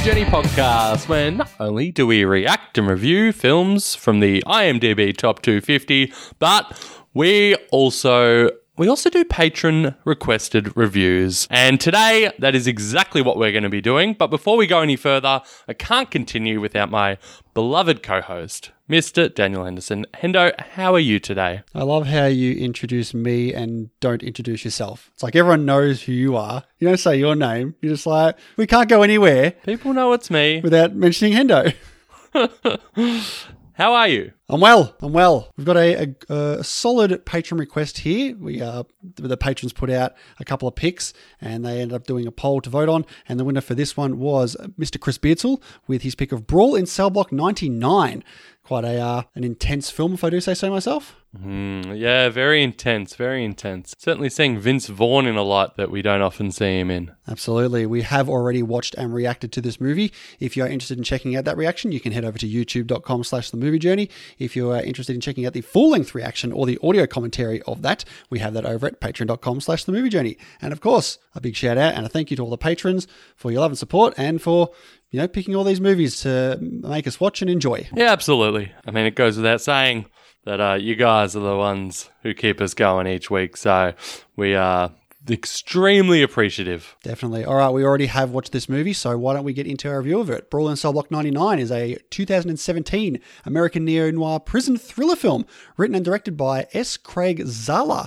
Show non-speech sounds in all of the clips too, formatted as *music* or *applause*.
Movie Journey podcast, where not only do we react and review films from the IMDb Top 250, but we also we also do patron requested reviews. And today, that is exactly what we're going to be doing. But before we go any further, I can't continue without my beloved co host, Mr. Daniel Henderson. Hendo, how are you today? I love how you introduce me and don't introduce yourself. It's like everyone knows who you are. You don't say your name. You're just like, we can't go anywhere People know it's me. without mentioning Hendo. *laughs* How are you? I'm well. I'm well. We've got a, a, a solid patron request here. We uh, the patrons put out a couple of picks, and they ended up doing a poll to vote on. And the winner for this one was Mr. Chris Beardsell with his pick of Brawl in Cell Block 99. Quite a uh, an intense film, if I do say so myself. Mm, yeah, very intense, very intense. Certainly seeing Vince Vaughn in a light that we don't often see him in. Absolutely. We have already watched and reacted to this movie. If you're interested in checking out that reaction, you can head over to youtube.com slash the movie journey. If you're interested in checking out the full length reaction or the audio commentary of that, we have that over at patreon.com slash the movie journey. And of course, a big shout out and a thank you to all the patrons for your love and support and for you know, picking all these movies to make us watch and enjoy. Yeah, absolutely. I mean, it goes without saying that uh, you guys are the ones who keep us going each week. So we are extremely appreciative. Definitely. All right, we already have watched this movie, so why don't we get into our review of it? Brawl in Cell Block 99 is a 2017 American neo noir prison thriller film written and directed by S. Craig Zahler.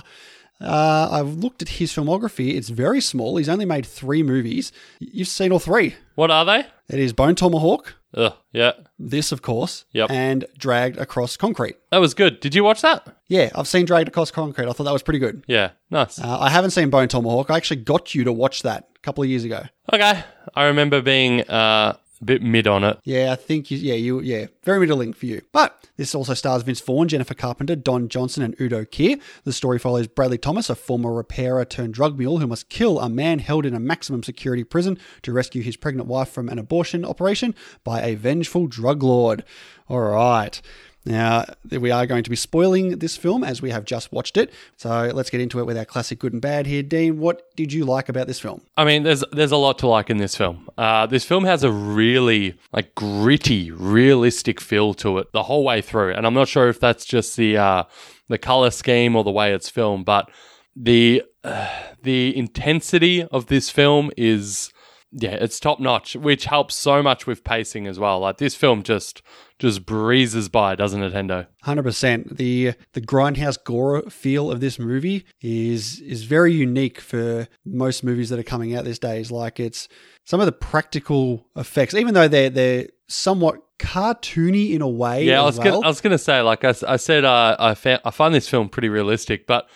Uh, I've looked at his filmography. It's very small. He's only made three movies. You've seen all three. What are they? It is Bone Tomahawk, Ugh, yeah, this, of course, Yep. and Dragged Across Concrete. that was good. Did you watch that? Yeah, I've seen Dragged Across Concrete. I thought that was pretty good. Yeah, nice. Uh, I haven't seen Bone Tomahawk. I actually got you to watch that a couple of years ago. Okay, I remember being uh, bit mid on it. Yeah, I think you, yeah, you, yeah, very middling for you. But this also stars Vince Vaughn, Jennifer Carpenter, Don Johnson, and Udo Kier. The story follows Bradley Thomas, a former repairer turned drug mule who must kill a man held in a maximum security prison to rescue his pregnant wife from an abortion operation by a vengeful drug lord. All right. Now, we are going to be spoiling this film as we have just watched it. So let's get into it with our classic good and bad here. Dean, what did you like about this film? I mean, there's there's a lot to like in this film. Uh, this film has a really like gritty, realistic feel to it the whole way through, and I'm not sure if that's just the uh, the color scheme or the way it's filmed, but the uh, the intensity of this film is yeah, it's top notch, which helps so much with pacing as well. Like this film just just breezes by, doesn't it, Hendo? Hundred percent. The the grindhouse gore feel of this movie is is very unique for most movies that are coming out these days. Like it's some of the practical effects, even though they're they're somewhat cartoony in a way. Yeah, I was well. gonna, I was gonna say, like I said, uh, I fa- I find this film pretty realistic, but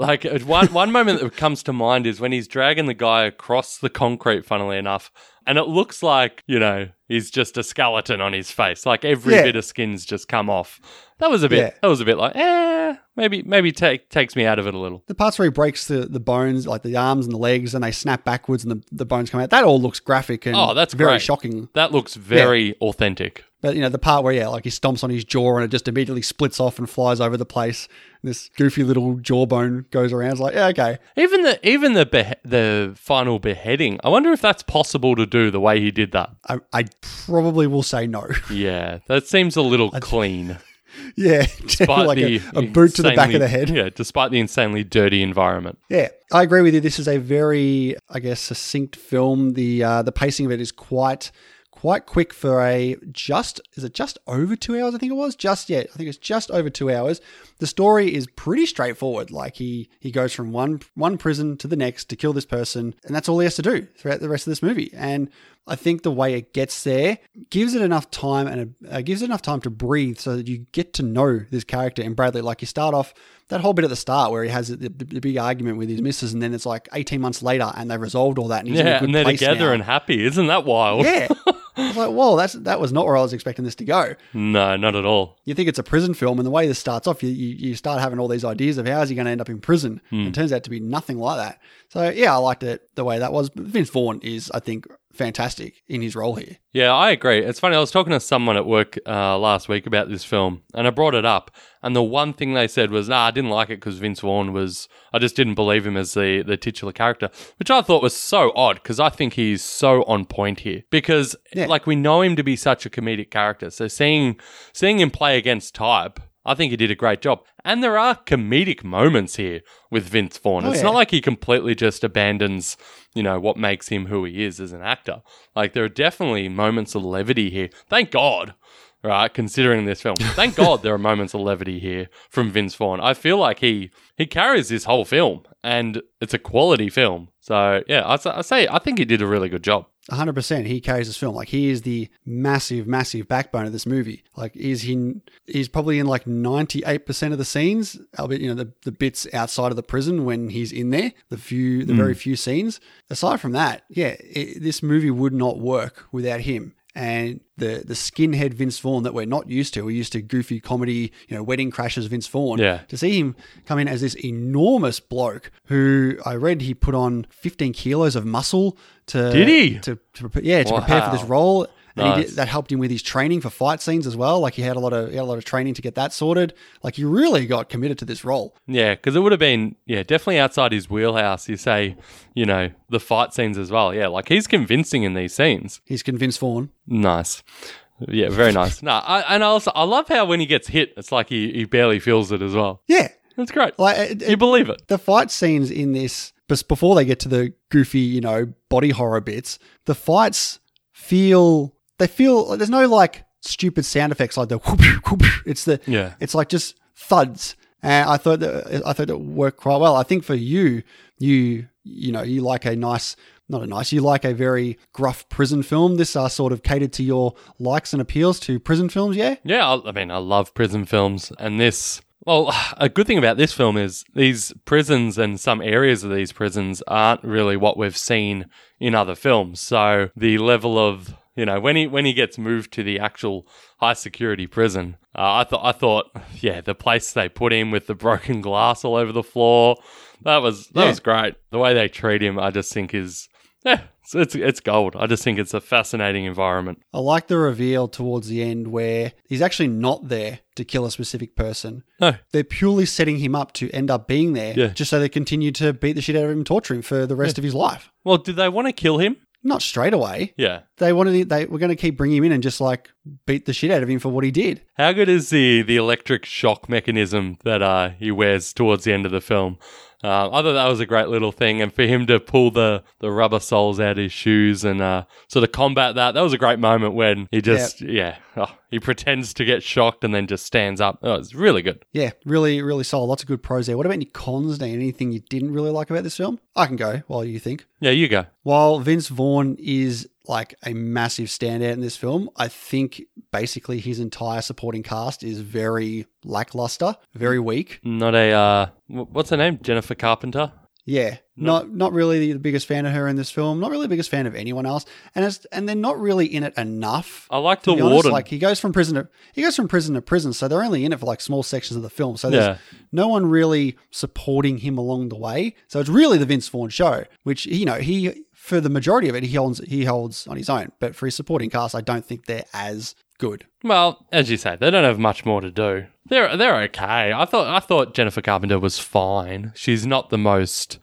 like uh, one one moment that comes to mind is when he's dragging the guy across the concrete. Funnily enough, and it looks like you know he's just a skeleton on his face, like every Yeah. bit of skin's just come off. That was a bit. Yeah. That was a bit like, eh, maybe maybe take takes me out of it a little. the parts where he breaks the, the bones, like the arms and the legs, and they snap backwards and the, the bones come out. That all looks graphic and Oh, that's very great. shocking. That looks very authentic. But you know, the part where yeah, like he stomps on his jaw and it just immediately splits off and flies over the place. This goofy little jawbone goes around. It's like, yeah, okay. Even the even the behe- the final beheading. I wonder if that's possible to do the way he did that. I, I probably will say no. *laughs* Yeah, that seems a little clean. *laughs* yeah, *laughs* Despite like a, the a boot to the back of the head. Yeah, despite the insanely dirty environment. Yeah, I agree with you. This is a very, I guess, succinct film. The uh, the pacing of it is quite quite quick for a just is it just over two hours? I think it was just yeah. I think it's just over two hours. The story is pretty straightforward. Like he he goes from one one prison to the next to kill this person, and that's all he has to do throughout the rest of this movie. And I think the way it gets there gives it enough time and uh, gives it enough time to breathe, so that you get to know this character And Bradley. Like you start off that whole bit at the start where he has the, the, the big argument with his missus, and then it's like eighteen months later, and they've resolved all that, and he's in a Yeah, and they're together now. and happy. Isn't that wild? yeah. *laughs* I was like, whoa, that's that was not where I was expecting this to go. No, not at all. You think it's a prison film, and the way this starts off, you, you, you start having all these ideas of how is he going to end up in prison. and It turns out to be nothing like that. So yeah, I liked it the way that was. But Vince Vaughn is, I think, fantastic in his role here. Yeah, I agree. It's funny. I was talking to someone at work uh, last week about this film, and I brought it up. And the one thing they said was, "Nah, I didn't like it because Vince Vaughn was. I just didn't believe him as the the titular character," which I thought was so odd because I think he's so on point here. Because Yeah. like we know him to be such a comedic character, so seeing seeing him play against type. I think he did a great job. And there are comedic moments here with Vince Vaughn. Oh, it's yeah. not like he completely just abandons, you know, what makes him who he is as an actor. Like there are definitely moments of levity here. Thank God. Right, considering this film. *laughs* Thank God there are moments of levity here from Vince Vaughn. I feel like he he carries this whole film and it's a quality film. So, yeah, I say I think he did a really good job. 100% he carries this film. Like he is the massive massive backbone of this movie. Like is he he's probably in like 98% of the scenes albeit you know the, the bits outside of the prison when he's in there the few the hmm. very few scenes. Aside from that yeah it, this movie would not work without him and the the skinhead Vince Vaughn that we're not used to. We're used to goofy comedy, you know, wedding crashers Vince Vaughn. Yeah. To see him come in as this enormous bloke who I read he put on 15 kilos of muscle to Did he? to, to prepare, yeah to prepare for this role. And he Nice. did, that helped him with his training for fight scenes as well. Like he had a lot of he had a lot of training to get that sorted. Like he really got committed to this role. Yeah, because it would have been, yeah, definitely outside his wheelhouse. You say, you know, the fight scenes as well. Yeah, like he's convincing in these scenes. He's convinced Vaughn. Nice. Yeah, very nice. *laughs* no, I, and I also I love how when he gets hit, it's like he, he barely feels it as well. Yeah, that's great. like it, you believe it. the fight scenes in this, bes- before they get to the goofy, you know, body horror bits, the fights feel they feel there's no like stupid sound effects like the whoop, whoop. It's the Yeah. it's like just thuds. And I thought that I thought it worked quite well. I think for you, you you know, you like a nice not a nice, you like a very gruff prison film. This are sort of catered to your likes and appeals to prison films, yeah? Yeah, I, I mean, I love prison films, and this. Well, *sighs* a good thing about this film is these prisons and some areas of these prisons aren't really what we've seen in other films. So the level of you know when he when he gets moved to the actual high security prison, uh, I thought I thought yeah the place they put him with the broken glass all over the floor that was that Yeah. was great. The way they treat him, I just think is yeah it's, it's it's gold. I just think it's a fascinating environment. I like the reveal towards the end where he's actually not there to kill a specific person. No, They're purely setting him up to end up being there Yeah. just so they continue to beat the shit out of him and torture him for the rest of his life. well, did they want to kill him? Not straight away. Yeah. They wanted they were going to keep bringing him in and just like beat the shit out of him for what he did. How good is the the electric shock mechanism that uh, he wears towards the end of the film? Uh, I thought that was a great little thing, and for him to pull the, the rubber soles out of his shoes and uh, sort of combat that, that was a great moment when he just yeah, oh, he pretends to get shocked and then just stands up. Oh, it's really good. Yeah, really, really solid. Lots of good pros there. What about any cons? Dan? Anything you didn't really like about this film? I can go while you think. Yeah, you go. While Vince Vaughn is like a massive standout in this film, I think basically his entire supporting cast is very lackluster, very weak. Not a uh, what's her name? Jennifer Carpenter. Yeah, not not really the biggest fan of her in this film. Not really the biggest fan of anyone else, and it's, and they're not really in it enough. I like to the be honest. Like he goes from prison to he goes from prison to prison, so they're only in it for like small sections of the film. So there's Yeah. no one really supporting him along the way. So it's really the Vince Vaughn show, which you know he for the majority of it he holds he holds on his own. But for his supporting cast, I don't think they're as good. Well, as you say, they don't have much more to do. They're they're okay. I thought I thought Jennifer Carpenter was fine. She's not the most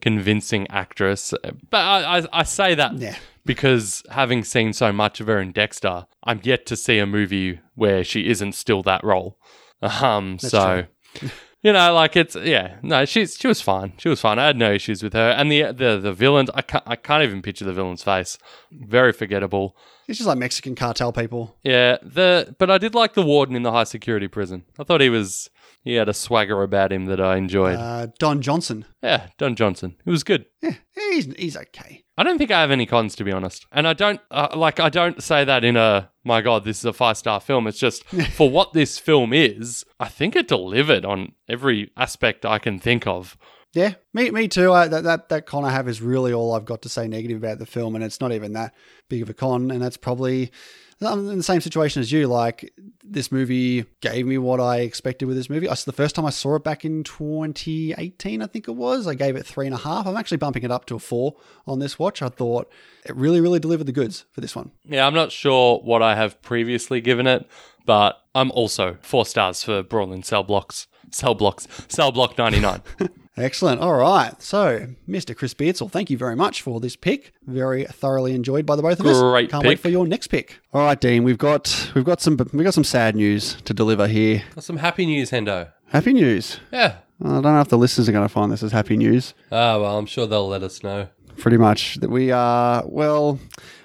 convincing actress, but I I, I say that Yeah. because having seen so much of her in Dexter, I'm yet to see a movie where she isn't still that role. Um, so. *laughs* You know, like it's yeah, no, she's she was fine. She was fine. I had no issues with her. And the the the villains, I can't I can't even picture the villain's face. Very forgettable. It's just like Mexican cartel people. Yeah, the but I did like the warden in the high security prison. I thought he was he had a swagger about him that I enjoyed. Uh, Don Johnson. yeah, Don Johnson. It was good. Yeah, he's he's okay. I don't think I have any cons to be honest, and I don't uh, like I don't say that in a my god this is a five star film. It's just *laughs* for what this film is. I think it delivered on every aspect I can think of. Yeah, me, me too. I, that, that that con I have is really all I've got to say negative about the film, and it's not even that big of a con. And that's probably I'm in the same situation as you. Like this movie gave me what I expected with this movie. I, the first time I saw it back in 2018, I think it was, I gave it three and a half. I'm actually bumping it up to a four on this watch. I thought it really, really delivered the goods for this one. Yeah, I'm not sure what I have previously given it, but I'm also four stars for Brawling Cell Blocks. Cell Blocks. Cell Block 99. *laughs* Excellent. All right. So, Mr. Chris Beardsell, thank you very much for this pick. Very thoroughly enjoyed by the both of us. Great Can't wait for your next pick. All right, Dean. We've got we've got some we've got some sad news to deliver here. Got some happy news, Hendo. Happy news. Yeah. I don't know if the listeners are going to find this as happy news. Ah, well, I'm sure they'll let us know. Pretty much that we are. Well,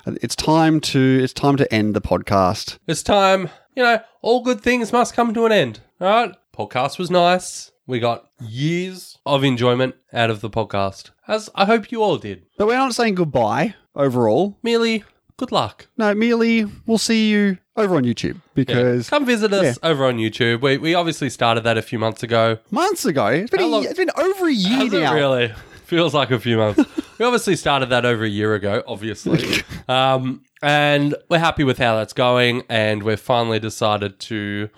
it's time to it's time to end the podcast. It's time. You know, all good things must come to an end. All right. Podcast was nice. We got years of enjoyment out of the podcast, as I hope you all did. But we're not saying goodbye overall. Merely good luck. No, merely we'll see you over on YouTube Yeah. because Come visit us over on YouTube. We, we obviously started that a few months ago. months ago it's been, a, long- it's been over a year now. really? *laughs* Feels like a few months. we obviously started that over a year ago, obviously. *laughs* um, and we're happy with how that's going. And we've finally decided to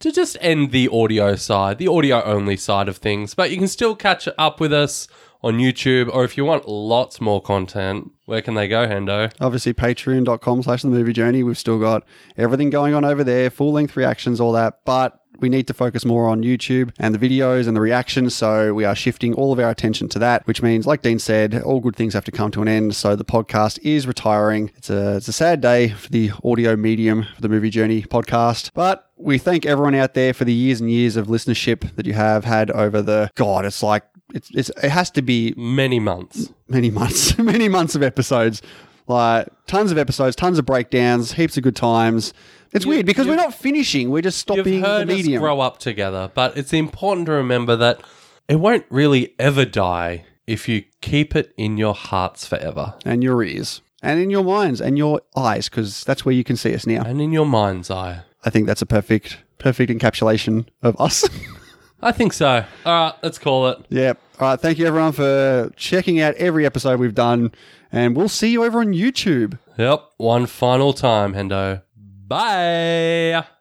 to just end the audio side, the audio only side of things. But you can still catch up with us on YouTube, or if you want lots more content, where can they go, Hendo? Obviously, patreon.com slash the movie journey. We've still got everything going on over there, full length reactions, all that. But we need to focus more on YouTube and the videos and the reactions. So we are shifting all of our attention to that, which means, like Dean said, all good things have to come to an end. So the podcast is retiring. It's a, it's a sad day for the audio medium for the movie journey podcast. But we thank everyone out there for the years and years of listenership that you have had over the, God, it's like, it's, it's, it has to be Many months. many months, *laughs* many months of episodes, like tons of episodes, tons of breakdowns, heaps of good times. It's You- weird because we're not finishing; we're just You've stopping the heard us grow up together, but it's important to remember that it won't really ever die if you keep it in your hearts forever and your ears, and in your minds, and your eyes, because that's where you can see us now. and in your mind's eye. I think that's a perfect, perfect encapsulation of us. *laughs* I think so. All right, let's call it. yep. All right. Thank you everyone for checking out every episode we've done, and we'll see you over on YouTube. Yep, one final time, Hendo. Bye.